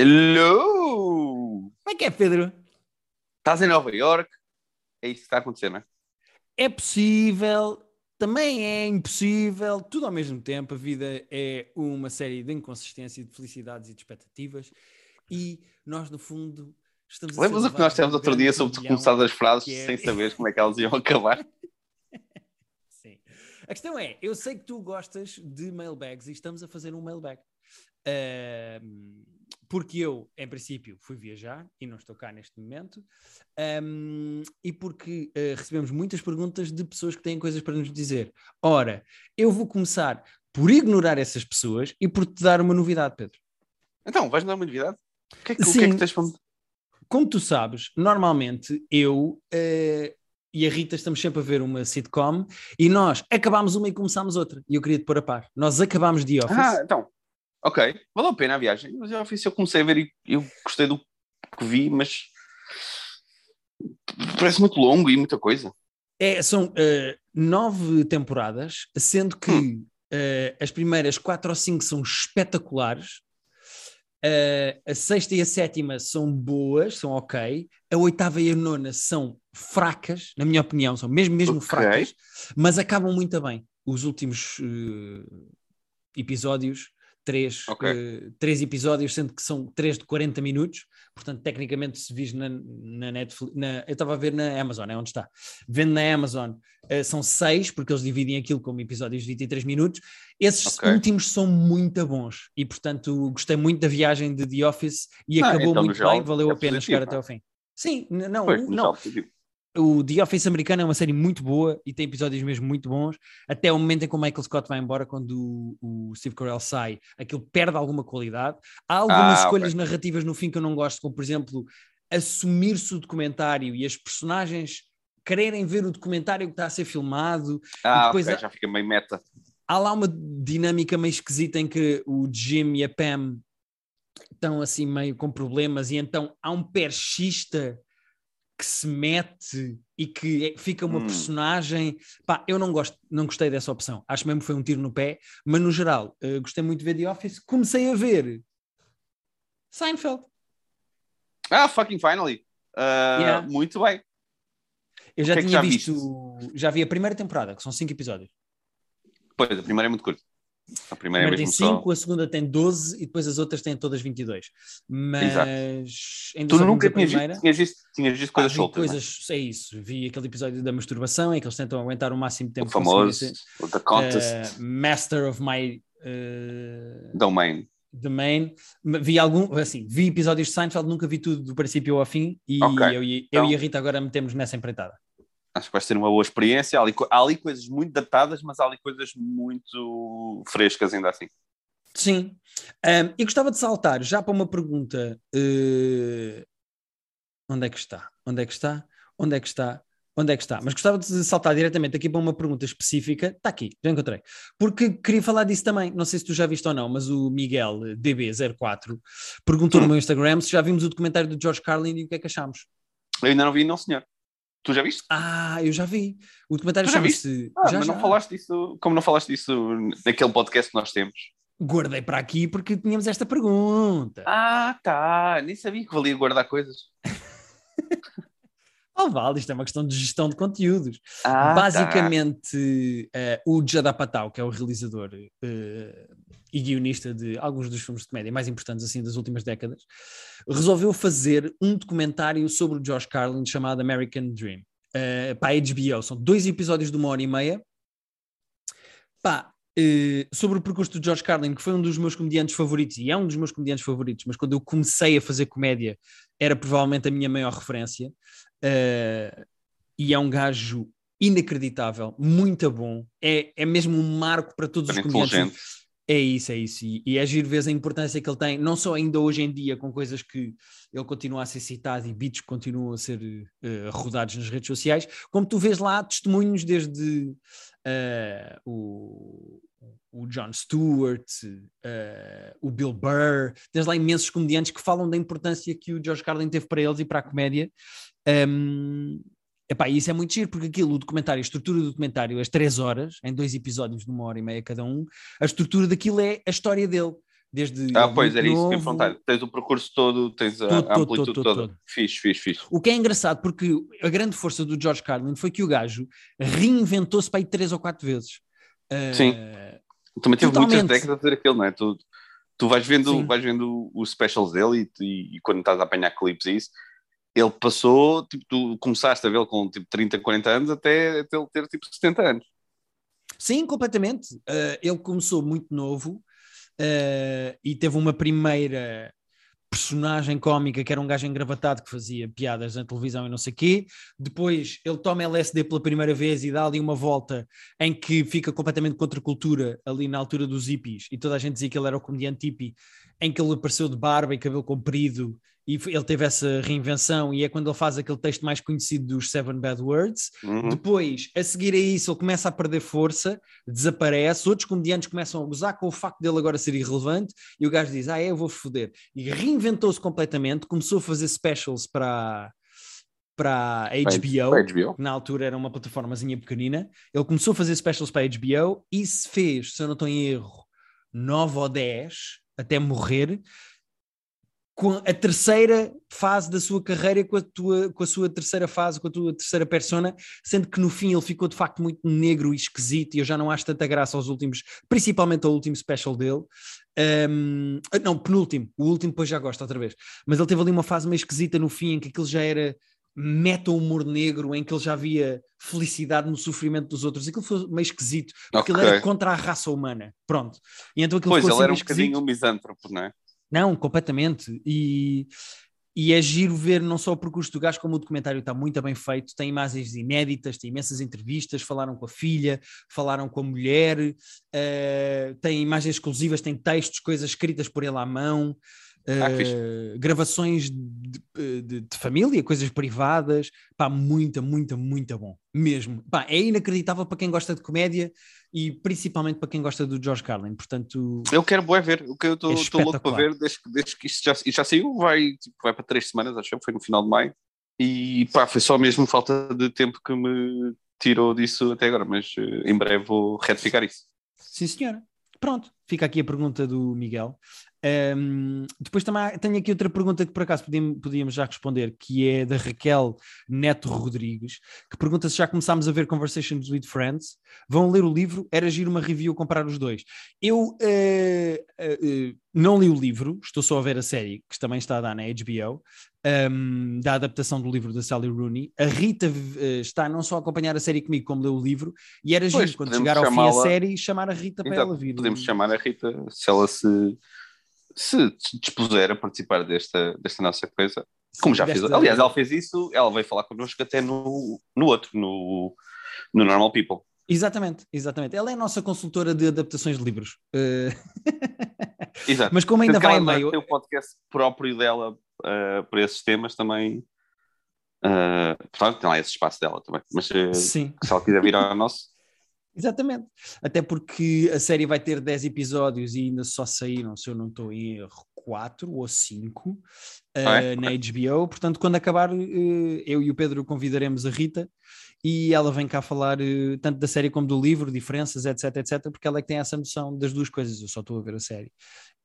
Hello! Como é que é, Pedro? Estás em Nova York? É isso que está a acontecer, não é? É possível, também é impossível, tudo ao mesmo tempo. A vida é uma série de inconsistência, de felicidades e de expectativas. E nós, no fundo, estamos a Lembras o que nós tivemos outro dia sobre tu começar as frases é- sem saber como é que elas iam acabar? Sim. A questão é, eu sei que tu gostas de mailbags e estamos a fazer um mailbag. Ahm, porque eu, em princípio, fui viajar e não estou cá neste momento. Ahm, e porque ah, recebemos muitas perguntas de pessoas que têm coisas para nos dizer. Ora, eu vou começar por ignorar essas pessoas e por te dar uma novidade, Pedro. Então, vais-me dar uma novidade? O que é que, o que, é Sim. que tens para me... Como tu sabes, normalmente eu eh, e a Rita estamos sempre a ver uma sitcom e nós acabámos uma e começámos outra. E eu queria te pôr a par. Nós acabámos The Office. Ah, então. Ok. Valeu a pena a viagem. Mas eu, eu comecei a ver e eu gostei do que vi, mas... Parece muito longo e muita coisa. É, são eh, nove temporadas, sendo que Hum. eh, as primeiras quatro ou cinco são espetaculares. Eh, a sexta e a sétima são boas, são ok. A oitava e a nona são fracas, na minha opinião, são mesmo, mesmo Ok. fracas, mas acabam muito bem. Os últimos episódios, três, Ok. eh, três episódios, sendo que são três de 40 minutos, portanto, tecnicamente, se vis na, na Netflix, na- eu estava a ver na Amazon, é onde está. Vendo na Amazon, eh, são seis, porque eles dividem aquilo como episódios de 23 minutos. Esses Ok. últimos são muito bons e, portanto, gostei muito da viagem de The Office e Ah, acabou então, muito bem, valeu é a pena positivo, chegar até não é? ao fim. Sim, não, Pois, não. O The Office americano é uma série muito boa e tem episódios mesmo muito bons, até o momento em que o Michael Scott vai embora, quando o, o Steve Carell sai, aquilo perde alguma qualidade. Há algumas Ah, escolhas ok. narrativas no fim que eu não gosto, como por exemplo, assumir-se o documentário e as personagens quererem ver o documentário que está a ser filmado. Ah, depois ok, há- já fica meio meta. Há lá uma dinâmica meio esquisita em que o Jim e a Pam estão assim meio com problemas e então há um perchista que se mete e que é- fica uma Hum. personagem. Pá, eu não gosto, não gostei dessa opção. Acho mesmo que foi um tiro no pé, mas no geral, eh, gostei muito de ver The Office. Comecei a ver Seinfeld. Ah, fucking finally. Ah, Yeah. Muito bem. Eu já é tinha já visto, já vi a primeira temporada, que são cinco episódios. Pois, a primeira é muito curta. A A primeira é primeira tem mesmo só... 5, a segunda tem 12 e depois as outras têm todas 22. Mas Exato. ainda Tu nunca a tinhas primeira. visto, tinhas visto, tinhas visto coisas vi soltas, não é? coisas, é isso. Vi aquele episódio da masturbação em que eles tentam aguentar o máximo O tempo famoso, possível. o The Contest, Uh, Master of my uh, Domain. Domain. Vi algum, assim, vi episódios de Seinfeld, nunca vi tudo do princípio ao fim e Ok, eu, e, eu então- e a Rita agora metemos nessa empreitada. Acho que vai ser uma boa experiência. Há ali, há ali coisas muito datadas, mas há ali coisas muito frescas ainda assim. Sim. Um, e gostava de saltar já para uma pergunta. uh, onde é que está? Onde é que está? Onde é que está? Onde é que está? Mas gostava de saltar diretamente aqui para uma pergunta específica. Está aqui, já encontrei. Porque queria falar disso também. Não sei se tu já viste ou não, mas o Miguel DB04 perguntou no Hum. meu Instagram se já vimos o documentário do George Carlin e o que é que achámos. Eu ainda não vi, não, senhor. Tu já viste? Ah, eu já vi. O documentário chama-se. Ah, já, mas já. não falaste disso, como não falaste disso naquele podcast que nós temos. Guardei para aqui porque tínhamos esta pergunta. Ah, tá. Nem sabia que valia guardar coisas. Oh, vale, isto é uma questão de gestão de conteúdos. Ah, Basicamente, eh, o Judd Apatow, que é o realizador eh, e guionista de alguns dos filmes de comédia mais importantes assim das últimas décadas, resolveu fazer um documentário sobre o Josh Carlin chamado American Dream eh, para a HBO. São dois episódios de uma hora e meia. Pá, eh, sobre o percurso do Josh Carlin, que foi um dos meus comediantes favoritos e é um dos meus comediantes favoritos, mas quando eu comecei a fazer comédia era provavelmente a minha maior referência. Eh, e é um gajo inacreditável, muito bom. É, é mesmo um marco para todos os Super comediantes. É isso, é isso. E, e é giro ver a importância que ele tem, não só ainda hoje em dia, com coisas que ele continua a ser citado e beats que continuam a ser eh, rodados nas redes sociais, como tu vês lá testemunhos desde eh, o, o Jon Stewart, eh, o Bill Burr, tens lá imensos comediantes que falam da importância que o George Carlin teve para eles e para a comédia. Um, epá, isso é muito giro, porque aquilo, o documentário, a estrutura do documentário, as três horas, em dois episódios de uma hora e meia cada um, a estrutura daquilo é a história dele. desde. Ah, pois, era isso que eu ia novo. perguntar. Tens o percurso todo, tens a, Todo, a todo, amplitude todo, toda. todo. Fixe, fixe, fixe. O que é engraçado, porque a grande força do George Carlin foi que o gajo reinventou-se para aí três ou quatro vezes. Ah, Sim. Também teve muitas Totalmente. décadas a fazer aquilo, não é? Tu, tu vais vendo, Sim. vais vendo os specials dele e, e- e quando estás a apanhar clipes e isso, ele passou, tipo, tu começaste a vê-lo com tipo 30, 40 anos até, até ele ter tipo 70 anos. Sim, completamente. Uh, ele começou muito novo uh, e teve uma primeira personagem cómica que era um gajo engravatado que fazia piadas na televisão e não sei quê. Depois ele toma LSD pela primeira vez e dá ali uma volta em que fica completamente contra a cultura ali na altura dos hippies e toda a gente dizia que ele era o comediante hippie em que ele apareceu de barba e cabelo comprido e ele teve essa reinvenção e é quando ele faz aquele texto mais conhecido dos Seven Bad Words Uhum. depois, a seguir a isso, ele começa a perder força, desaparece, outros comediantes começam a gozar com o facto dele agora ser irrelevante, e o gajo diz, ah é, eu vou foder. E reinventou-se completamente, começou a fazer specials para, para a HBO, Para HBO. que na altura era uma plataformazinha pequenina, ele começou a fazer specials para a HBO, e se fez, se eu não estou em erro, 9 ou 10, até morrer, com a terceira fase da sua carreira com a, tua, com a sua terceira fase, com a tua terceira persona, sendo que no fim ele ficou de facto muito negro e esquisito e eu já não acho tanta graça aos últimos, principalmente ao último special dele. Um, não, penúltimo, o último depois já gosto outra vez, mas ele teve ali uma fase meio esquisita no fim em que aquilo já era meta-humor negro, em que ele já via felicidade no sofrimento dos outros, aquilo foi meio esquisito, porque ele Ok. era contra a raça humana, pronto. E então aquilo Pois, ele assim era um bocadinho um misântropo, não é? Não, completamente. E, e é giro ver não só o percurso do gajo, como o documentário está muito bem feito, tem imagens inéditas, tem imensas entrevistas, falaram com a filha, falaram com a mulher, eh, tem imagens exclusivas, tem textos, coisas escritas por ele à mão, Ah, eh, gravações de, de- de família, coisas privadas, pá, muita, muita, muito bom, mesmo. Pá, é inacreditável para quem gosta de comédia e principalmente para quem gosta do George Carlin, portanto... Eu quero bué ver, o que eu estou É louco para ver desde, que- desde que isto já, já saiu, vai, tipo, vai para três semanas, acho que foi no final de maio. E pá, foi só mesmo falta de tempo que me tirou disso até agora, mas eh, em breve vou retificar isso. Sim, senhora. Pronto, fica aqui a pergunta do Miguel. Ahm, depois também tenho aqui outra pergunta que por acaso podíamos, já responder, que é da Raquel Neto Rodrigues, que pergunta se já começámos a ver Conversations with Friends. Vão ler o livro? Era giro uma review comparar os dois. Eu eh, eh, eh, não li o livro, estou só a ver a série, que também está a dar na HBO, ahm, da adaptação do livro da Sally Rooney. A Rita eh, está não só a acompanhar a série comigo, como leu o livro, e era Pois, giro, quando chegar ao fim a série, chamar a Rita para Exato, ela vir. podemos chamar a Rita, se ela se, se dispuser a participar desta, desta nossa coisa, como já fez. Aliás, ela fez isso, ela veio falar connosco até no, no outro, no, no Normal People. Exatamente, exatamente. Ela é a nossa consultora de adaptações de livros. Eh, Exato. mas como ainda vai ela meio. tem o podcast próprio dela uh, para esses temas também. Uh, portanto, tem lá esse espaço dela também. Mas uh, se ela quiser vir ao nosso, exatamente. Até porque a série vai ter 10 episódios e ainda só saíram, se eu não estou em erro, 4 ou 5 Ah, é? na HBO. Portanto, quando acabar, eh, eu e o Pedro convidaremos a Rita e ela vem cá falar eh, tanto da série como do livro, diferenças, etc, etc, porque ela é que tem essa noção das duas coisas. Eu só estou a ver a série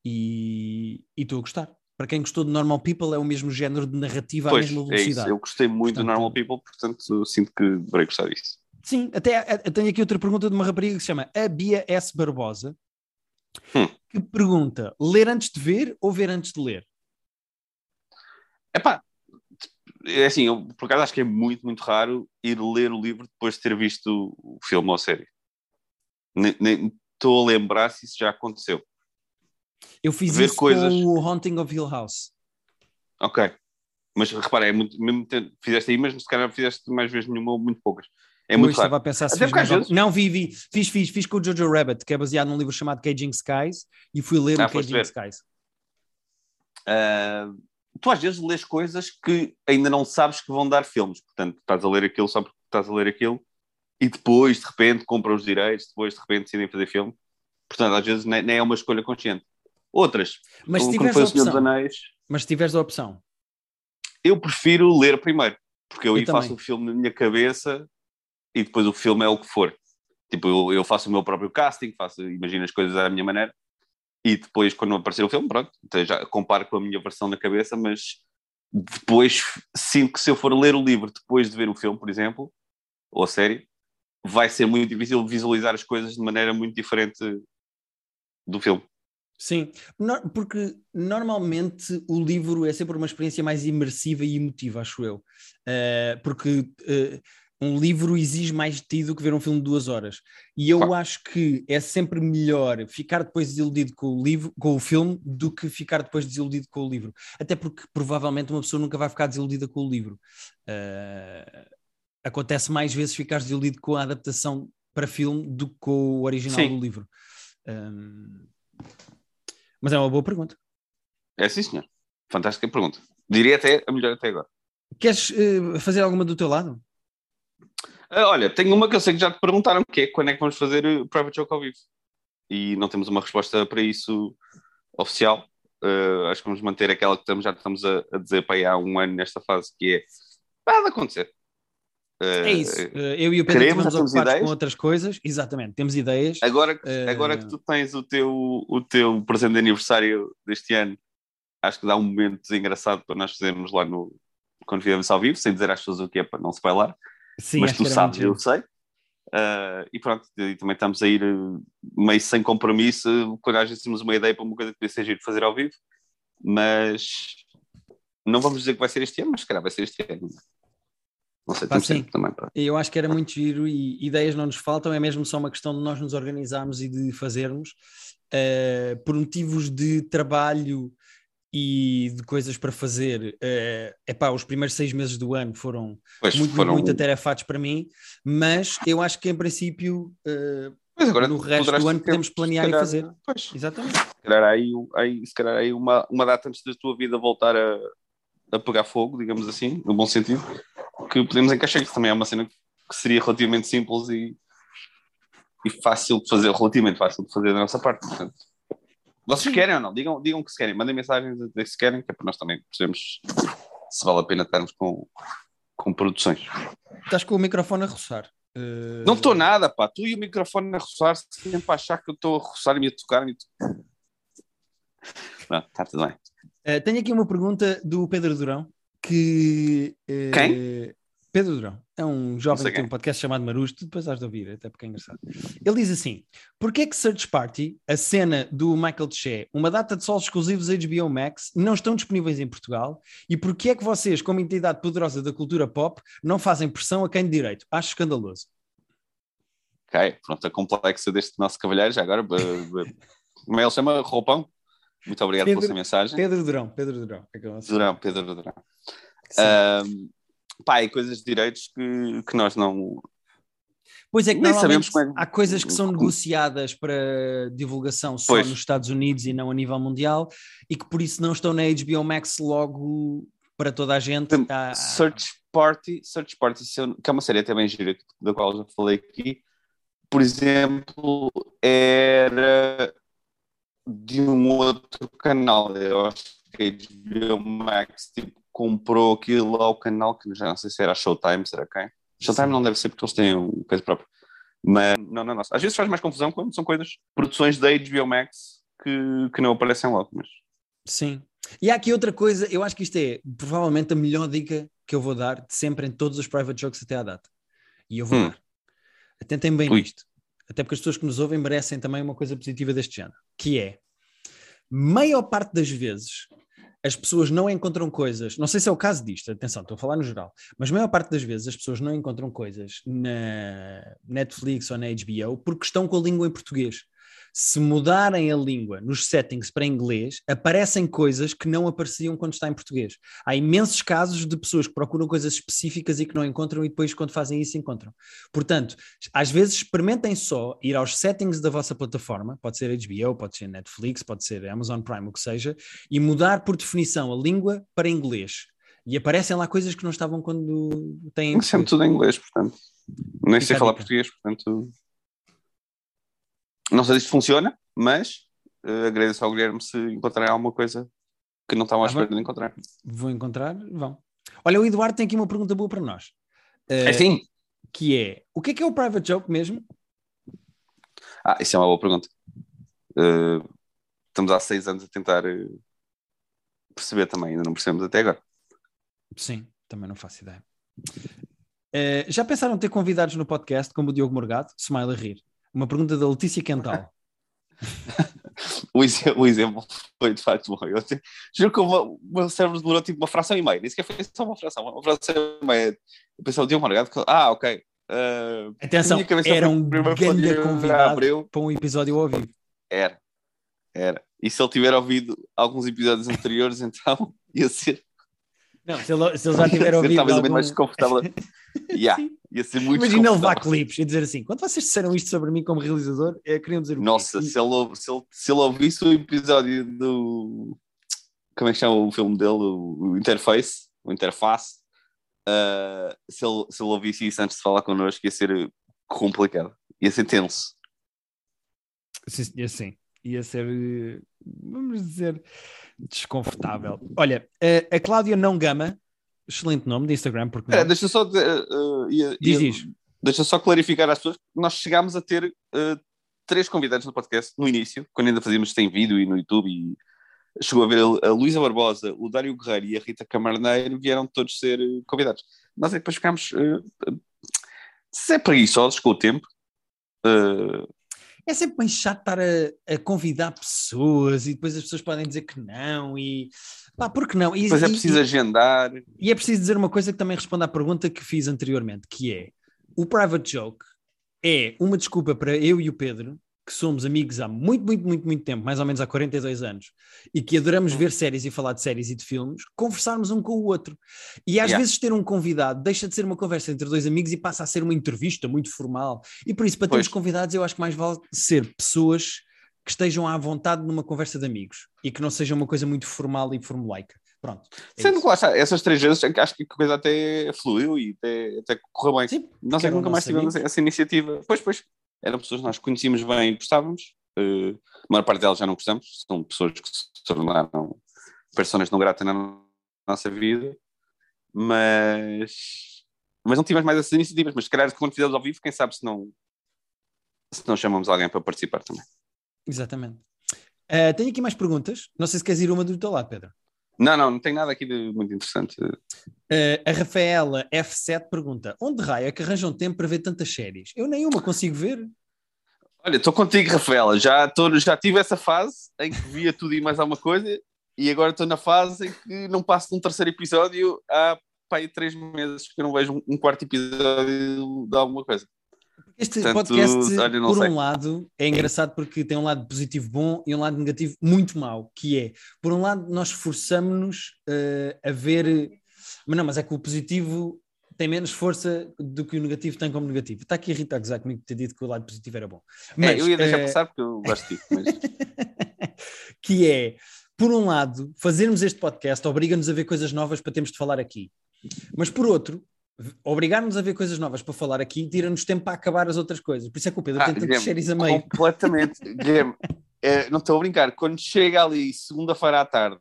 e estou a gostar. Para quem gostou de Normal People, é o mesmo género de narrativa, pois, à mesma é velocidade. Eu gostei muito Portanto- do Normal People, portanto, sinto que deverei gostar disso. Sim, até tenho aqui outra pergunta de uma rapariga que se chama a Bia S. Barbosa, Hum. que pergunta: ler antes de ver ou ver antes de ler? Epá, é assim, eu por acaso acho que é muito, muito raro ir ler o livro depois de ter visto o filme ou a série. Estou a lembrar se isso já aconteceu. Eu fiz Ver isso coisas- com o Haunting of Hill House. Ok. Mas repara, é muito, mesmo fizeste aí, mas se calhar não fizeste mais vezes nenhuma ou muito poucas. É muito estava a pensar se Até fiz mais Não, vi, vi. Fiz, fiz, fiz com o Jojo Rabbit, que é baseado num livro chamado Caging Skies, e fui ler Ah, o Caging. Skies. Ah, tu às vezes lês coisas que ainda não sabes que vão dar filmes. Portanto, estás a ler aquilo só porque estás a ler aquilo e depois, de repente, compram os direitos, depois, de repente, decidem fazer filme. Portanto, às vezes nem, nem é uma escolha consciente. Outras, Mas se tiveres a opção, Anéis, mas se tiveres a opção, eu prefiro ler primeiro, porque eu, Eu aí faço o filme na minha cabeça e depois o filme é o que for. Tipo, eu, eu faço o meu próprio casting, faço, imagino as coisas à minha maneira. e depois, quando aparecer o filme, pronto, então já comparo com a minha versão na cabeça, mas depois sinto que se eu for ler o livro depois de ver o filme, por exemplo, ou a série, vai ser muito difícil visualizar as coisas de maneira muito diferente do filme. Sim, porque normalmente o livro é sempre uma experiência mais imersiva e emotiva, acho eu. Uh, porque uh, um livro exige mais de ti do que ver um filme de duas horas. E eu claro. acho que é sempre melhor ficar depois desiludido com o livro, com o filme, do que ficar depois desiludido com o livro. Até porque provavelmente uma pessoa nunca vai ficar desiludida com o livro. Uh, acontece mais vezes ficar desiludido com a adaptação para filme do que com o original Sim. do livro. Um, mas é uma boa pergunta. É sim, senhor. Fantástica pergunta. Diria até a melhor até agora. Queres uh, fazer alguma do teu lado? Uh, olha, tenho uma que eu sei que já te perguntaram, que é quando é que vamos fazer o Private Joke ao vivo? E não temos uma resposta para isso oficial. Uh, acho que vamos manter aquela que estamos, já estamos a, a dizer para aí há um ano nesta fase, que é vai acontecer. É isso. Uh, eu e o Pedro queremos, estamos ocupados ideias. com outras coisas. Exatamente, temos ideias. Agora, uh... agora que tu tens o teu, o teu presente de aniversário deste ano, acho que dá um momento engraçado para nós fazermos lá no quando fizemos ao vivo, sem dizer às pessoas o que é para não se bailar. Sim, Mas tu sabes, eu sei. Uh, e pronto, e também estamos a ir meio sem compromisso, quando às vezes temos uma ideia para uma coisa que podia ser giro fazer ao vivo, mas não vamos dizer que vai ser este ano, mas se calhar vai ser este ano. Não sei, sim. também. Pá. Eu acho que era muito giro e ideias não nos faltam, é mesmo só uma questão de nós nos organizarmos e de fazermos. Uh, por motivos de trabalho e de coisas para fazer, uh, epá, os primeiros seis meses do ano foram pois, muito, foram... muito atarefados para mim, mas eu acho que em princípio uh, no resto do ano podemos planear calhar, e fazer. Pois. Exatamente. Se calhar aí, aí, se calhar aí uma, uma data antes da tua vida voltar a, a pegar fogo, digamos assim, no bom sentido, que podemos encaixar isso também é uma cena que seria relativamente simples e, e fácil de fazer, relativamente fácil de fazer da nossa parte. Portanto, vocês querem ou não? Digam, digam que se querem, mandem mensagens a dizer se querem, que é para nós também percebemos se vale a pena estarmos com, com produções. Estás com o microfone a roçar. Uh... Não estou nada, pá. Tu e o microfone a roçar, sempre a achar que eu estou a roçar e me a tocar. -me... Não, está tudo bem. Uh, tenho aqui uma pergunta do Pedro Durão que. Uh, Quem? Pedro Durão. É um jovem que tem um podcast chamado Marusto, depois has de ouvir, até porque é engraçado. Ele diz assim: porquê que Search Party, a cena do Michael Che, uma data de solos exclusivos HBO Max, não estão disponíveis em Portugal? E porquê é que vocês, como entidade poderosa da cultura pop, não fazem pressão a quem de direito? Acho escandaloso. Ok, pronto, a complexa deste nosso cavalheiro, já agora, como é ele chama? Roupão? Muito obrigado Pedro, pela sua mensagem. Pedro Durão, Pedro Durão. É Durão, Pedro Durão. Um, pá, e coisas de direitos que, que nós não. Pois é que Nem sabemos como é... há coisas que são negociadas para divulgação só pois. nos Estados Unidos e não a nível mundial e que por isso não estão na HBO Max logo para toda a gente. Tá... Search Party, Search Party, que é uma série até bem gira, da qual já falei aqui, por exemplo, era de um outro canal, eu acho que é HBO Max tipo, comprou aquilo ao canal que já não sei se era a Showtime, será quem? Showtime Sim. não deve ser porque eles têm um coisa próprio. Mas não, não, não. Às vezes faz mais confusão quando são coisas, produções da HBO Max que, que não aparecem logo, mas. Sim. E há aqui outra coisa, eu acho que isto é provavelmente a melhor dica que eu vou dar de sempre em todos os private jokes até à data. E eu vou hum. dar. Atentem bem Ui. nisto. Até porque as pessoas que nos ouvem merecem também uma coisa positiva deste género, que é maior parte das vezes as pessoas não encontram coisas, não sei se é o caso disto, atenção, estou a falar no geral, mas maior parte das vezes as pessoas não encontram coisas na Netflix ou na HBO porque estão com a língua em português se mudarem a língua nos settings para inglês, aparecem coisas que não apareciam quando está em português. Há imensos casos de pessoas que procuram coisas específicas e que não encontram e depois quando fazem isso encontram. Portanto, às vezes experimentem só ir aos settings da vossa plataforma, pode ser HBO, pode ser Netflix, pode ser Amazon Prime, o que seja, e mudar por definição a língua para inglês. E aparecem lá coisas que não estavam quando têm. Sempre tudo em inglês, portanto. Nem sei falar português, portanto. Não sei se funciona, mas uh, agradeço ao Guilherme se encontrarem alguma coisa que não estavam à ah, espera de encontrar. Vou encontrar, vão. Olha, o Eduardo tem aqui uma pergunta boa para nós. Uh, é sim. Que é, o que é que é o private joke mesmo? Ah, isso é uma boa pergunta. Uh, estamos há seis anos a tentar eh, perceber também, ainda não percebemos até agora. Sim, também não faço ideia. Uh, já pensaram ter convidados no podcast como o Diogo Morgado? Smile a rir. Uma pergunta da Letícia Quental. o, exemplo, o, exemplo, foi de facto bom. Eu te, juro que o meu cérebro demorou tipo uma fração e meia, nem sequer foi só uma fração, uma fração e meia. Eu pensei, o Diogo Morgado, ah, ok. Uh, Atenção, era um grande convidado para um episódio ao vivo. Era, era. E se ele tiver ouvido alguns episódios anteriores, então ia ser. Não, se ele, se ele já tiver ouvido. Talvez algum... mais confortável. yeah, ia ser muito Imagina ele levar clipes e dizer assim: quando vocês disseram isto sobre mim como realizador, é, queriam dizer o Nossa, se ele, se, ele, se ele ouvisse o episódio do. Como é que chama o filme dele? O Interface, o Interface. Uh, se, ele, se ele ouvisse isso antes de falar connosco, ia ser complicado, ia ser tenso. Sim, assim ia ser, vamos dizer, desconfortável. Olha, a, a Cláudia Não Gama, excelente nome de Instagram, porque não? É, deixa só uh, ia, diz, diz. Deixa só clarificar às pessoas que nós chegámos a ter uh, três convidados no podcast no início, quando ainda fazíamos tem vídeo e no YouTube e chegou a ver a, a Luísa Barbosa, o Dário Guerreiro e a Rita Camarneiro vieram todos ser convidados. Nós é depois ficámos uh, se é preguiçosos com o tempo, uh, é sempre bem chato estar a, a, convidar pessoas e depois as pessoas podem dizer que não e pá, por que não? E, depois é preciso e, agendar. E é preciso dizer uma coisa que também responde à pergunta que fiz anteriormente, que é o private joke é uma desculpa para eu e o Pedro que somos amigos há muito, muito, muito, muito tempo, mais ou menos há 42 anos, e que adoramos ver séries e falar de séries e de filmes, conversarmos um com o outro. E às yeah. vezes ter um convidado deixa de ser uma conversa entre dois amigos e passa a ser uma entrevista muito formal. E por isso, para termos convidados, eu acho que mais vale ser pessoas que estejam à vontade numa conversa de amigos e que não seja uma coisa muito formal e formulaica. Pronto. É Sendo que lá está, essas três vezes acho que a coisa até fluiu e até, até correu bem. Sim, Nós é que nunca mais tivemos essa iniciativa. Pois, pois eram pessoas que nós conhecíamos bem e gostávamos. Uh, a maior parte delas já não gostamos, são pessoas que se tornaram pessoas não gratas na nossa vida, mas, mas não tivemos mais essas iniciativas. Mas se calhar, quando fizemos ao vivo, quem sabe se não, se não chamamos alguém para participar também. Exatamente. Uh, tenho aqui mais perguntas. Não sei se queres ir uma do teu lado, Pedro. Não, não, não tem nada aqui de muito interessante. Uh, a Rafaela F7 pergunta: onde raio é que arranjam tempo para ver tantas séries? Eu nenhuma consigo ver. Olha, estou contigo, Rafaela. Já, tô, já tive essa fase em que via tudo e mais alguma coisa, e agora estou na fase em que não passo de um terceiro episódio há pai, três meses que eu não vejo um quarto episódio de alguma coisa. Este Portanto, podcast, olha, por sei. um lado, é engraçado porque tem um lado positivo bom e um lado negativo muito mau, que é, por um lado, nós forçamos-nos uh, a ver... Mas não, mas é que o positivo tem menos força do que o negativo tem como negativo. Está aqui a Rita a gozar comigo ter dito que o lado positivo era bom. Mas, é, eu ia deixar uh... passar porque eu gosto disso. Mas... que é, por um lado, fazermos este podcast obriga-nos a ver coisas novas para termos de falar aqui. Mas por outro, obrigar-nos a ver coisas novas para falar aqui tira-nos tempo para acabar as outras coisas. Por isso é que o Pedro ah, tantas séries a meio. Completamente. Guilherme, é, não estou a brincar. Quando chega ali segunda-feira à tarde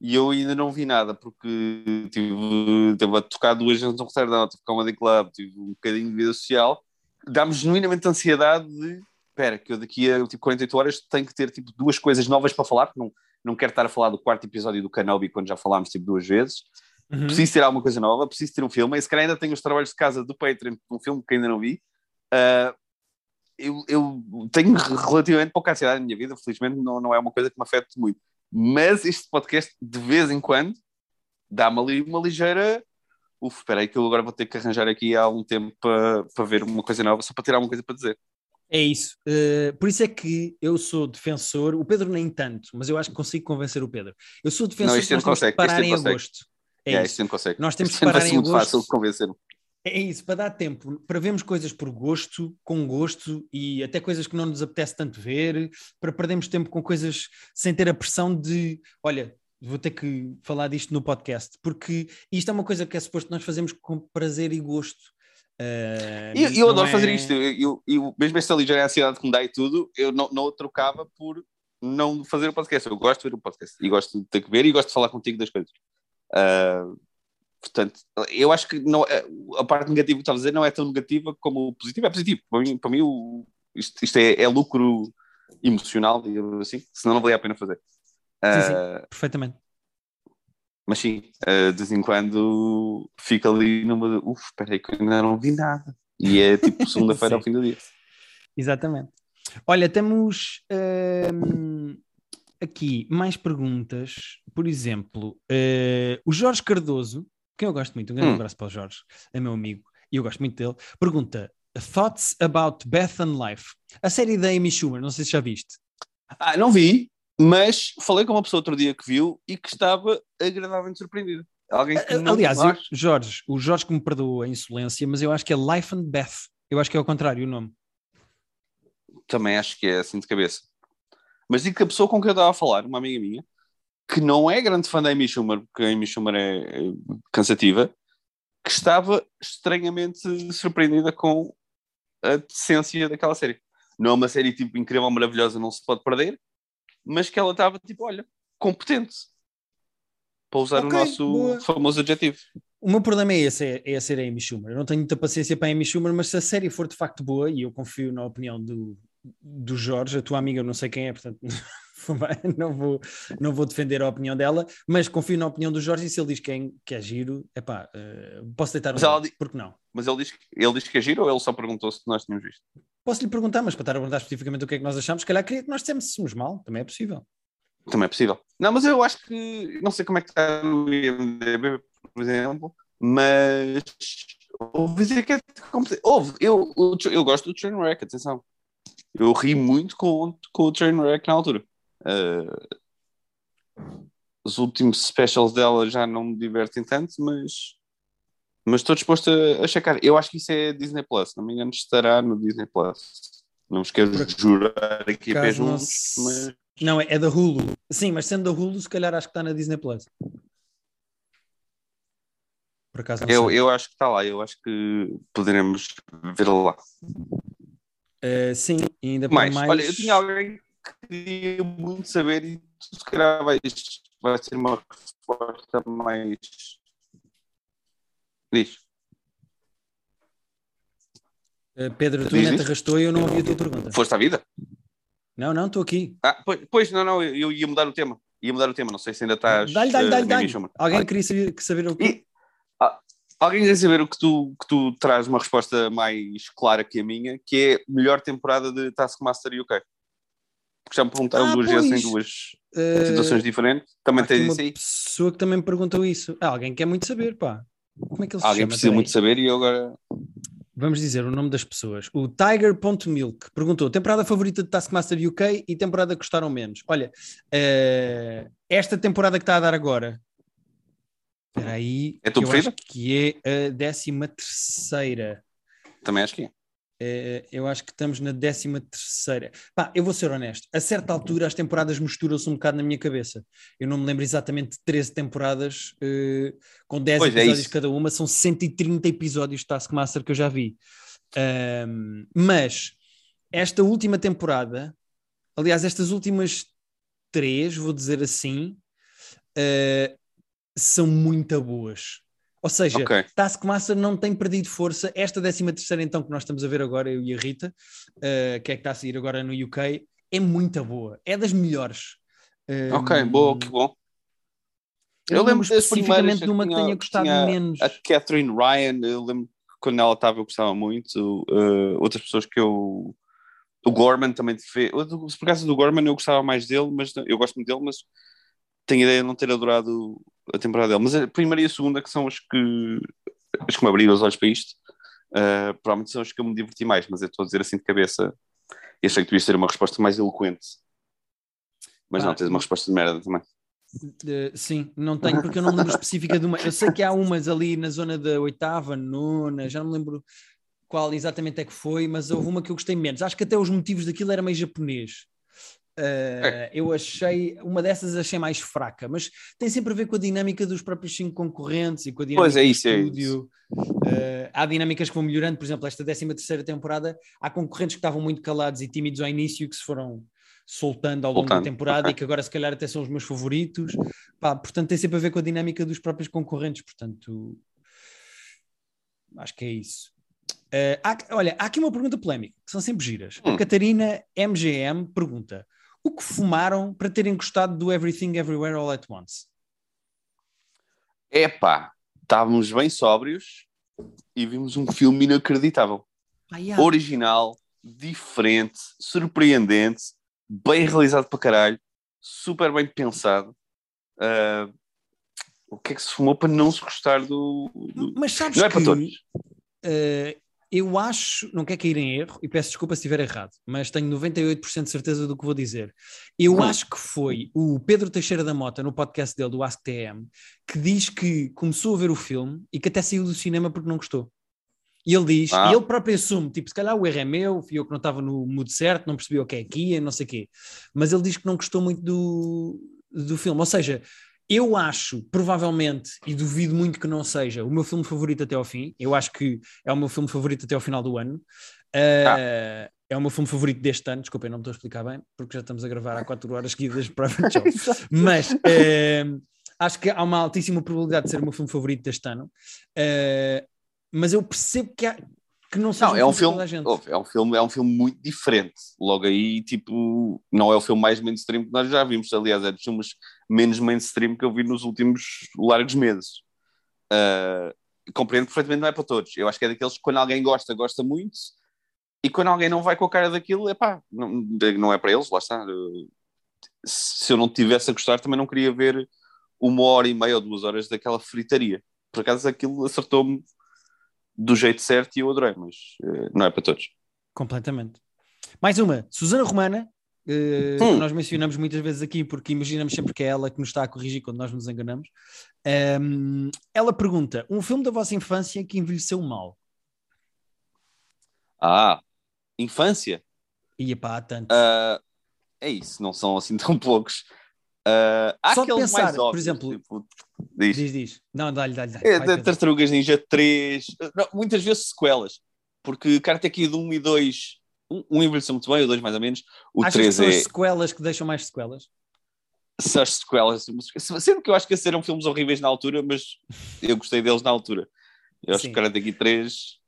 e eu ainda não vi nada porque tive, tive a tocar duas vezes no Roterdão, tive Comedy Club, tive um bocadinho de vida social, dá-me genuinamente ansiedade de espera, que eu daqui a tipo, 48 horas tenho que ter tipo, duas coisas novas para falar, porque não, não quero estar a falar do quarto episódio do Kenobi quando já falámos tipo, duas vezes Uhum. Preciso ter alguma coisa nova, preciso ter um filme. E se calhar ainda tenho os trabalhos de casa do Patreon, um filme que ainda não vi. Uh, eu, eu, tenho relativamente pouca ansiedade na minha vida, felizmente não, não é uma coisa que me afeta muito. Mas este podcast, de vez em quando, dá-me ali uma ligeira. Uf, espera aí que eu agora vou ter que arranjar aqui há algum tempo para, para ver uma coisa nova, só para ter alguma coisa para dizer. É isso. Uh, por isso é que eu sou defensor, o Pedro nem tanto, mas eu acho que consigo convencer o Pedro. Eu sou defensor não, de nós consegue, parar em agosto. É, é isso. consegue. Nós temos que parar em muito agosto. fácil de convencer -me. É isso, para dar tempo, para vermos coisas por gosto, com gosto e até coisas que não nos apetece tanto ver, para perdermos tempo com coisas sem ter a pressão de, olha, vou ter que falar disto no podcast, porque isto é uma coisa que é suposto nós fazemos com prazer e gosto. Uh, eu, eu adoro é... fazer isto, eu, eu, eu, mesmo esta ligeira ansiedade que me dá e tudo, eu não, não trocava por não fazer o podcast. Eu gosto de ver o podcast e gosto de ter que ver e gosto de falar contigo das coisas. Uh, portanto, eu acho que não, é, a parte negativa que estava a dizer não é tão negativa como o positivo. É positivo. Para mim, para mim o, isto, isto é, é, lucro emocional, digamos assim, senão não valia a pena fazer. Sim, sim, Uh, perfeitamente. mas sim, uh, de vez em quando fica ali numa. Uf, espera aí que eu ainda não vi nada. E é tipo segunda-feira ao Sim. fim do dia. Exatamente. Olha, temos hum, aqui mais perguntas. Por exemplo, eh, o Jorge Cardoso, quem eu gosto muito, um grande Hum. abraço para o Jorge, é meu amigo e eu gosto muito dele, pergunta: Thoughts about Beth and Life? A série da Amy Schumer, não sei se já viste. Ah, não vi, mas falei com uma pessoa outro dia que viu e que estava agradavelmente surpreendida. Alguém que não Aliás, eu- Jorge, o Jorge que me perdoa a insolência, mas eu acho que é Life and Beth. Eu acho que é ao contrário o nome. também acho que é assim de cabeça. Mas digo que a pessoa com quem eu estava a falar, uma amiga minha, que não é grande fã da Amy Schumer, porque a Amy Schumer é é cansativa, que estava estranhamente surpreendida com a decência daquela série. Não é uma série tipo incrível, maravilhosa, não se pode perder, mas que ela estava tipo, olha, competente. Para usar Ok, o nosso boa. famoso adjetivo. O meu problema é esse, é, é ser a Amy Schumer. Eu não tenho muita paciência para a Amy Schumer, mas se a série for de facto boa, e eu confio na opinião do, do Jorge, a tua amiga eu não sei quem é, portanto não vou, não vou defender a opinião dela, mas confio na opinião do Jorge e se ele diz que é, que é giro, epá, eh, posso deitar um Mas ela porque não? Mas ele diz, que- ele diz que é giro ou ele só perguntou se nós tínhamos visto? Posso lhe perguntar, mas para estar a perguntar especificamente o que é que nós achamos, se calhar queria que nós dissemos mal, também é possível. Também é possível. Não, mas eu acho que. Não sei como é que está no IMDB, por exemplo, mas. Ouvi dizer que é. Ouve, eu, eu, eu gosto do Trainwreck, atenção. Eu ri muito com, com o Trainwreck na altura. Uh, os últimos specials dela já não me divertem tanto, mas. Mas estou disposto a, a checar. Eu acho que isso é Disney Plus, não me engano, estará no Disney Plus. Não Por de jurar aqui a não mas. Não, é, é da Hulu. Sim, mas sendo da Hulu, se calhar acho que está na Disney Plus. Por acaso Eu, sei. eu acho que está lá, eu acho que poderemos ver lá. Eh, sim, ainda Mais, mais. olha, eu tinha alguém que queria muito saber e tu se calhar vais, vai ser uma resposta mais. Diz. Eh, Pedro, tu Diz ainda te isso? arrastou e eu não ouvi a tua pergunta. Foste à vida? Não, não, estou aqui. Ah, pois, pois, não, não, eu, ia mudar o tema. Ia mudar o tema, não sei se ainda estás. Dá-lhe, dá-lhe, eh, dá-lhe, dá-lhe. Alguém queria saber, que saber o quê? Alguém quer saber o que tu, que tu traz uma resposta mais clara que a minha, que é melhor temporada de Taskmaster UK. Porque já me perguntaram Ah, duas vezes em pois. duas Eh, situações diferentes. Também uma isso aí. pessoa que também me perguntou isso. Ah, alguém quer muito saber, pá. Como é que ele se Alguém chama? precisa muito saber e eu agora. Vamos dizer o nome das pessoas. O Tiger.milk perguntou: temporada favorita de Taskmaster UK e temporada que gostaram menos. Olha, eh, esta temporada que está a dar agora. Espera aí. É a tua eu preferida? acho que é a décima terceira. Também acho que é. Eh, eu acho que estamos na décima terceira. Pá, eu vou ser honesto. A certa altura as temporadas misturam-se um bocado na minha cabeça. Eu não me lembro exatamente de 13 temporadas eh, com 10 Pois é episódios isso. cada uma. São 130 episódios de Taskmaster que eu já vi. Ahm, mas esta última temporada, aliás, estas últimas três, vou dizer assim, eh, são muito boas. Ou seja, Ok. Taskmaster não tem perdido força. Esta 13 terceira então que nós estamos a ver agora, eu e a Rita, eh, que é que está a sair agora no UK, é muito boa. É das melhores. Ok, Ahm, boa, que bom. Eu, Eu lembro especificamente de uma que tinha- tenha gostado menos. A Catherine Ryan, eu lembro que quando ela estava eu gostava muito. uh, outras pessoas que eu. O Gorman também fez. Por causa do Gorman eu gostava mais dele, mas eu gosto muito dele, mas tenho ideia de não ter adorado a temporada dele. Mas a primeira e a segunda, que são as que, as que me abriram os olhos para isto, uh, provavelmente são as que eu me diverti mais, mas eu estou a dizer assim de cabeça. E achei que devias ter uma resposta mais eloquente. Mas Ah, não, tens uma resposta de merda também. Uh, sim, não tenho porque eu não me lembro específica de uma. Eu sei que há umas ali na zona da oitava, nona, já não me lembro qual exatamente é que foi, mas houve uma que eu gostei menos. Acho que até os motivos daquilo era meio japonês. Uh, eu achei, uma dessas achei mais fraca, mas tem sempre a ver com a dinâmica dos próprios cinco concorrentes e com a dinâmica Pois é do isso, é estúdio. Uh, há dinâmicas que vão melhorando, por exemplo, esta 13 terceira temporada, há concorrentes que estavam muito calados e tímidos ao início que se foram soltando ao longo da Soltando, temporada e que agora se calhar até são os meus favoritos. Pá, portanto, tem sempre a ver com a dinâmica dos próprios concorrentes. Portanto, acho que é isso. Uh, há, olha, há aqui uma pergunta polémica, que são sempre giras. Hum. A Catarina MGM pergunta: o que fumaram para terem gostado do Everything Everywhere All at Once? Epá, estávamos bem sóbrios e vimos um filme inacreditável. Ah, yeah. Original, diferente, surpreendente, bem realizado para caralho, super bem pensado. Uh, o que é que se fumou para não se gostar do. Mas sabes Não é que para todos. uh, eu acho, não quer cair em erro, e peço desculpa se estiver errado, mas tenho 98% de certeza do que vou dizer. Eu acho que foi o Pedro Teixeira da Mota, no podcast dele, do Ask TM, que diz que começou a ver o filme e que até saiu do cinema porque não gostou. E ele diz, Ah. e ele próprio assume, tipo, se calhar o erro é meu, fui eu que não estava no mood certo, não percebi o que é que ia, não sei o quê. Mas ele diz que não gostou muito do, do filme. Ou seja, eu acho, provavelmente, e duvido muito que não seja, o meu filme favorito até ao fim. Eu acho que é o meu filme favorito até ao final do ano. Uh, É o meu filme favorito deste ano. Desculpem, não me estou a explicar bem, porque já estamos a gravar há 4 horas seguidas Private Job. Mas eh, acho que há uma altíssima probabilidade de ser o meu filme favorito deste ano. Eh, mas eu percebo que, há, que não seja Não, é um filme é um filme, é um filme muito diferente. Logo aí, tipo, não é o filme mais mainstream que nós já vimos. Aliás, é dos filmes menos mainstream que eu vi nos últimos largos meses. Uh, compreendo perfeitamente, não é para todos. Eu acho que é daqueles que quando alguém gosta, gosta muito, e quando alguém não vai com a cara daquilo, é pá, não, não é para eles, lá está. Se eu não tivesse a gostar, também não queria ver uma hora e meia ou duas horas daquela fritaria. Por acaso aquilo acertou-me do jeito certo e eu adorei, mas uh, não é para todos. Completamente. Mais uma, Susana Romana, eh, Hum. que nós mencionamos muitas vezes aqui porque imaginamos sempre que é ela que nos está a corrigir quando nós nos enganamos. Ehm, ela pergunta: um filme da vossa infância que envelheceu mal? Ah, infância? Ia pá, há tanto. Uh, é isso, não são assim tão poucos. Uh, há Só aqueles pensar, mais por óbvios, exemplo, tipo, diz. Diz, diz. Não, dá-lhe, dá-lhe. dá-lhe. É, da. Tartarugas Ninja 3, não, muitas vezes sequelas, porque Karate Kid 1 e 2, um, um envelheceu muito bem, o 2 mais ou menos, o Achas que 3 são é as sequelas que deixam mais sequelas? são as sequelas, sendo que eu acho que esses eram filmes horríveis na altura, mas eu gostei deles na altura. Eu acho Sim. que Karate Kid 3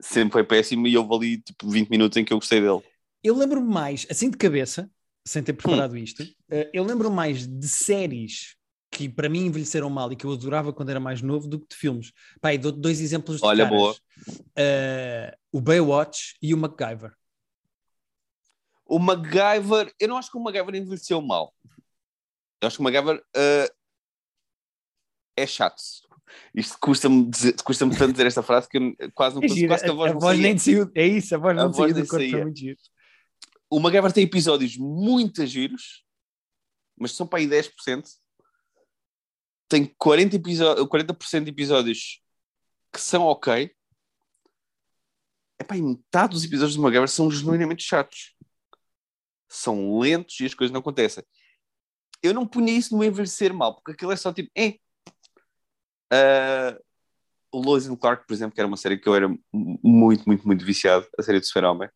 sempre foi péssimo e houve ali tipo 20 minutos em que eu gostei dele. Eu lembro-me mais, assim de cabeça, sem ter Hum. preparado isto, eh, eu lembro-me mais de séries que para mim envelheceram mal e que eu adorava quando era mais novo do que de filmes. Pai, dou dois exemplos de Olha, caras. boa. Eh, o Baywatch e o MacGyver. O MacGyver, eu não acho que o MacGyver envelheceu mal. Eu acho que o MacGyver uh, é chato. Isto custa-me custa-me tanto dizer esta frase que eu quase não É consigo, quase que a voz a voz nem saiu, é isso, a voz A não voz saiu nem do corpo, foi muito giro. O MacGyver tem episódios muito giros, mas são para aí 10%. Tem 40%, episódios, 40 de episódios que são ok. Epá, e metade dos episódios do MacGyver são genuinamente chatos. São lentos e as coisas não acontecem. Eu não punha isso no envelhecer mal, porque aquilo é só tipo, é. o Lois and Clark, por exemplo, que era uma série que eu era muito, muito, muito viciado, a série do Super-Homem.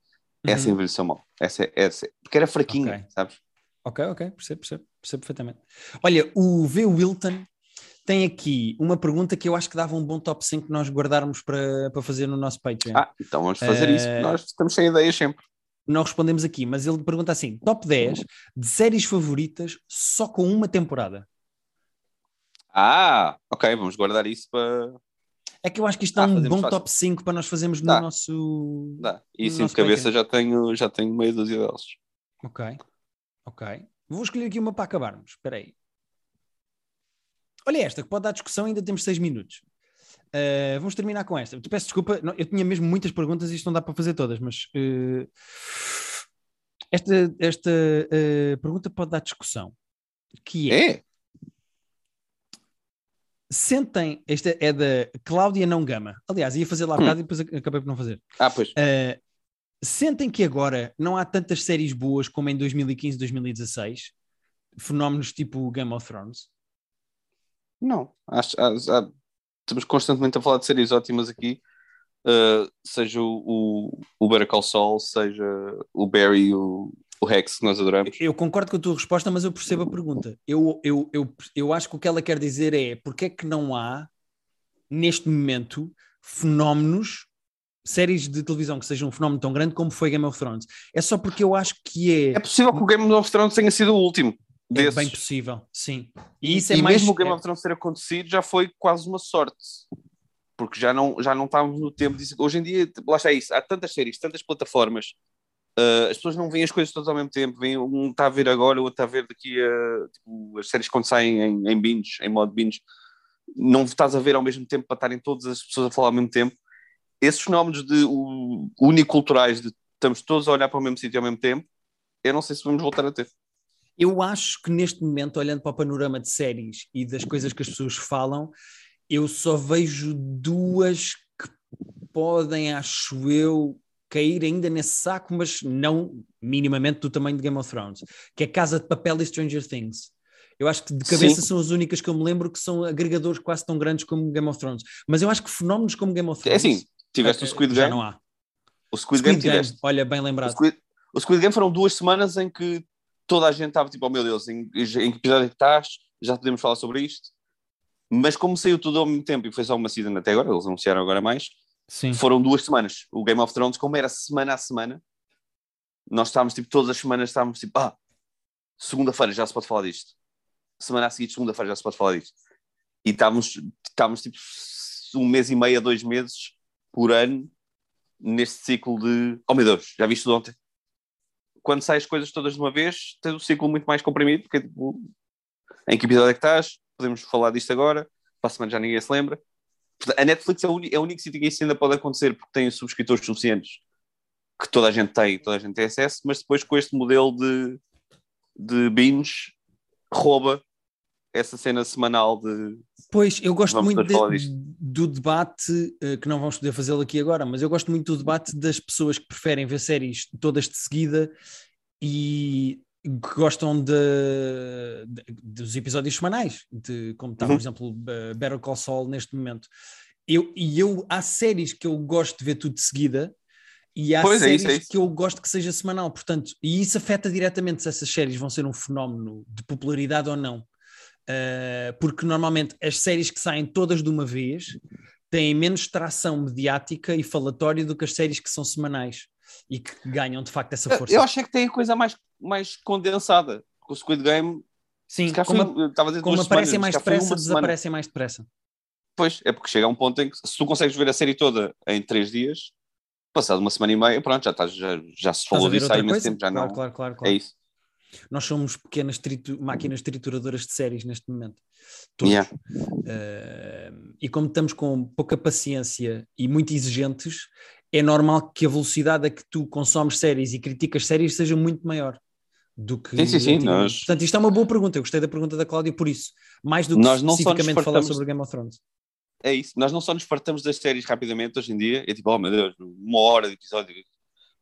Essa Uhum. envelheceu mal. Essa, essa, porque era fraquinha, Ok. sabes? Ok, ok, percebo, percebo, percebo perfeitamente. Olha, o V. Wilton tem aqui uma pergunta que eu acho que dava um bom top 5 que nós guardarmos para, para fazer no nosso Patreon. Ah, então vamos fazer isso, porque Eh, nós estamos sem ideias sempre. Não respondemos aqui, mas ele pergunta assim: top 10 de séries favoritas só com uma temporada. Ah, ok, vamos guardar isso para. É que eu acho que isto dá Ah, um bom fácil. top 5 para nós fazermos no Dá. nosso. Dá. E assim de cabeça já tenho, já tenho meia dúzia deles. Ok, ok. Vou escolher aqui uma para acabarmos. Espera aí. Olha esta, que pode dar discussão, ainda temos 6 minutos. Uh, vamos terminar com esta. Te peço desculpa, não- eu tinha mesmo muitas perguntas e isto não dá para fazer todas, mas uh, esta, esta uh, pergunta pode dar discussão. Que é, É? Sentem, esta é da Cláudia Não Gama. Aliás, ia fazer lá Hum. bocado e depois ac- acabei por não fazer. Ah, pois. Uh, sentem que agora não há tantas séries boas como em 2015, 2016? Fenómenos tipo Game of Thrones? Não. Acho, acho- acho- estamos constantemente a falar de séries ótimas aqui. Uh, seja o, o, o Better Call Saul, seja o Barry o, o Rex, que nós adoramos. Eu concordo com a tua resposta, mas eu percebo a pergunta. Eu, eu, eu, eu acho que o que ela quer dizer é porque é que não há, neste momento, fenómenos, séries de televisão que sejam um fenómeno tão grande como foi Game of Thrones. É só porque eu acho que é. É possível que o Game of Thrones tenha sido o último. É Desses. bem possível, sim. E, E isso é e mais. mesmo o Game é- of Thrones ter acontecido já foi quase uma sorte. Porque já não, já não estávamos no tempo disso. Hoje em dia, lá está isso, há tantas séries, tantas plataformas, ah, as pessoas não veem as coisas todas ao mesmo tempo. Veem, um está a ver agora, o outro está a ver daqui a. Tipo, as séries quando saem em, em binge, em modo binge, não estás a ver ao mesmo tempo para estarem todas as pessoas a falar ao mesmo tempo. Esses fenómenos de o- uniculturais, de estamos todos a olhar para o mesmo sítio ao mesmo tempo, eu não sei se vamos voltar a ter. Eu acho que neste momento, olhando para o panorama de séries e das coisas que as pessoas falam, eu só vejo duas que podem, acho eu, cair ainda nesse saco, mas não minimamente do tamanho de Game of Thrones, que é Casa de Papel e Stranger Things. Eu acho que de cabeça Sim. são as únicas que eu me lembro que são agregadores quase tão grandes como Game of Thrones. Mas eu acho que fenómenos como Game of É Thrones. assim, tiveste o eh, Squid já Game. não há. O Squid, Squid Game Game, tiveste. olha, bem O lembrado. Squid, o Squid Game foram duas semanas em que toda a gente estava tipo, oh meu Deus, em, em que episódio é que estás? Já podemos falar sobre isto. Mas como saiu tudo ao mesmo tempo e foi só uma season até agora, eles anunciaram agora mais, Sim. foram duas semanas. O Game of Thrones, como era semana a semana, nós estávamos tipo, todas as semanas estávamos tipo, ah, segunda-feira já se pode falar disto. Semana a seguir, segunda-feira já se pode falar disto. E estávamos, estávamos tipo um mês e meio a dois meses por ano neste ciclo de, oh meu Deus, já viste ontem? Quando saem as coisas todas de uma vez, tens um ciclo muito mais comprimido, porque tipo, em que episódio é que estás? Podemos falar disto agora, para a semana já ninguém se lembra. A Netflix é o, uni- é o único sítio que isso ainda pode acontecer, porque tem subscritores suficientes que toda a gente tem, toda a gente tem acesso, mas depois com este modelo de, de binge, rouba essa cena semanal de. Pois, eu gosto muito de- do debate, eh, que não vamos poder fazê-lo aqui agora, mas eu gosto muito do debate das pessoas que preferem ver séries todas de seguida e gostam de, de- dos episódios semanais, de, como está, por Uhum. exemplo, eh, Better Call Saul neste momento. Eu, e eu, há séries que eu gosto de ver tudo de seguida e há Pois, é séries isso, é isso. que eu gosto que seja semanal, portanto, e isso afeta diretamente se essas séries vão ser um fenómeno de popularidade ou não. Uh, porque normalmente as séries que saem todas de uma vez têm menos tração mediática e falatória do que as séries que são semanais e que ganham de facto essa força. Eu achei que tem a coisa mais, mais condensada. O Squid Game, Sim, como, foi, a como aparecem semanas, mais depressa, uma semana. desaparecem mais depressa. Pois, é porque chega a um ponto em que se tu consegues ver a série toda em três dias, passado uma semana e meia, pronto, já, estás, já, já se falou disso há imenso tempo, já claro, não. claro, claro, claro. É isso. Nós somos pequenas tritu- máquinas trituradoras de séries neste momento. Todos. Yeah. Uh, e como estamos com pouca paciência e muito exigentes, é normal que a velocidade a que tu consomes séries e criticas séries seja muito maior do que. Sim, sim, sim, nós- Portanto, isto é uma boa pergunta. Eu gostei da pergunta da Cláudia por isso. Mais do que Nós especificamente falar sobre Game of Thrones. É isso. Nós não só nos fartamos das séries rapidamente hoje em dia, é tipo, oh meu Deus, uma hora de episódio.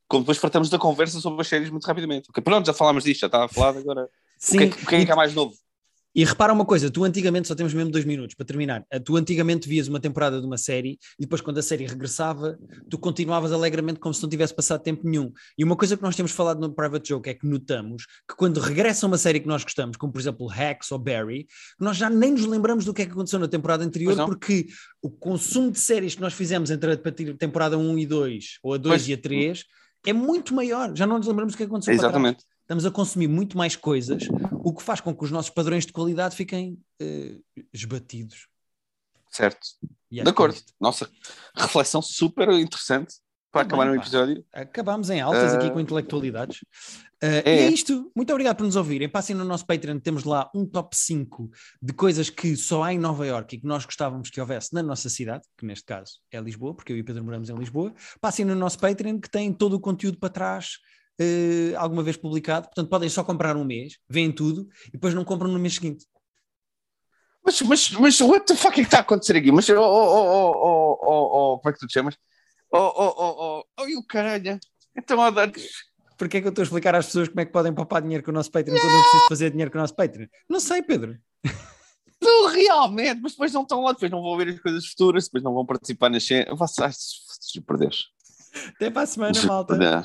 Como depois fartamos da conversa sobre as séries muito rapidamente. Ok, pronto, já falámos disto, já estava falado, agora. Sim, o que é, que- o que é que há mais novo? E repara uma coisa, tu antigamente só temos mesmo dois minutos para terminar. Eh, Tu antigamente vias uma temporada de uma série e depois, quando a série regressava, tu continuavas alegremente como se não tivesse passado tempo nenhum. E uma coisa que nós temos falado no Private Joke é que notamos que quando regressa uma série que nós gostamos, como por exemplo Hacks ou Barry, nós já nem nos lembramos do que é que aconteceu na temporada anterior, porque o consumo de séries que nós fizemos entre a temporada 1 e 2, ou a 2 Pois. e a 3, é muito maior. Já não nos lembramos do que aconteceu Exatamente. Estamos a consumir muito mais coisas, o que faz com que os nossos padrões de qualidade fiquem eh, esbatidos. Certo. De é acordo. Nossa, reflexão super interessante para Tá acabar bem, um episódio. Acabámos em altas Ah. aqui com intelectualidades. Eh, É. E é isto. Muito obrigado por nos ouvirem. Passem no nosso Patreon, temos lá um top 5 de coisas que só há em Nova Iorque e que nós gostávamos que houvesse na nossa cidade, que neste caso é Lisboa, porque eu e o Pedro moramos em Lisboa. Passem no nosso Patreon, que tem todo o conteúdo para trás. Eh, alguma vez publicado, portanto podem só comprar um mês, veem tudo e depois não compram no mês seguinte. Mas, mas, mas what the fuck é que está a acontecer aqui? Mas, oh, oh, oh, oh, oh, oh, como é que tu te chamas? Oh, oh, oh, oh, oh, e o caralho. Então, a dar. Porque é que eu estou a explicar às pessoas como é que podem poupar dinheiro com o nosso Patreon quando eu preciso fazer dinheiro com o nosso Patreon? Não sei, Pedro. Tu realmente, mas depois não estão lá, depois não vão ver as coisas futuras, depois não vão participar nas cenas. Vocês, por Deus. Até para a semana, malta.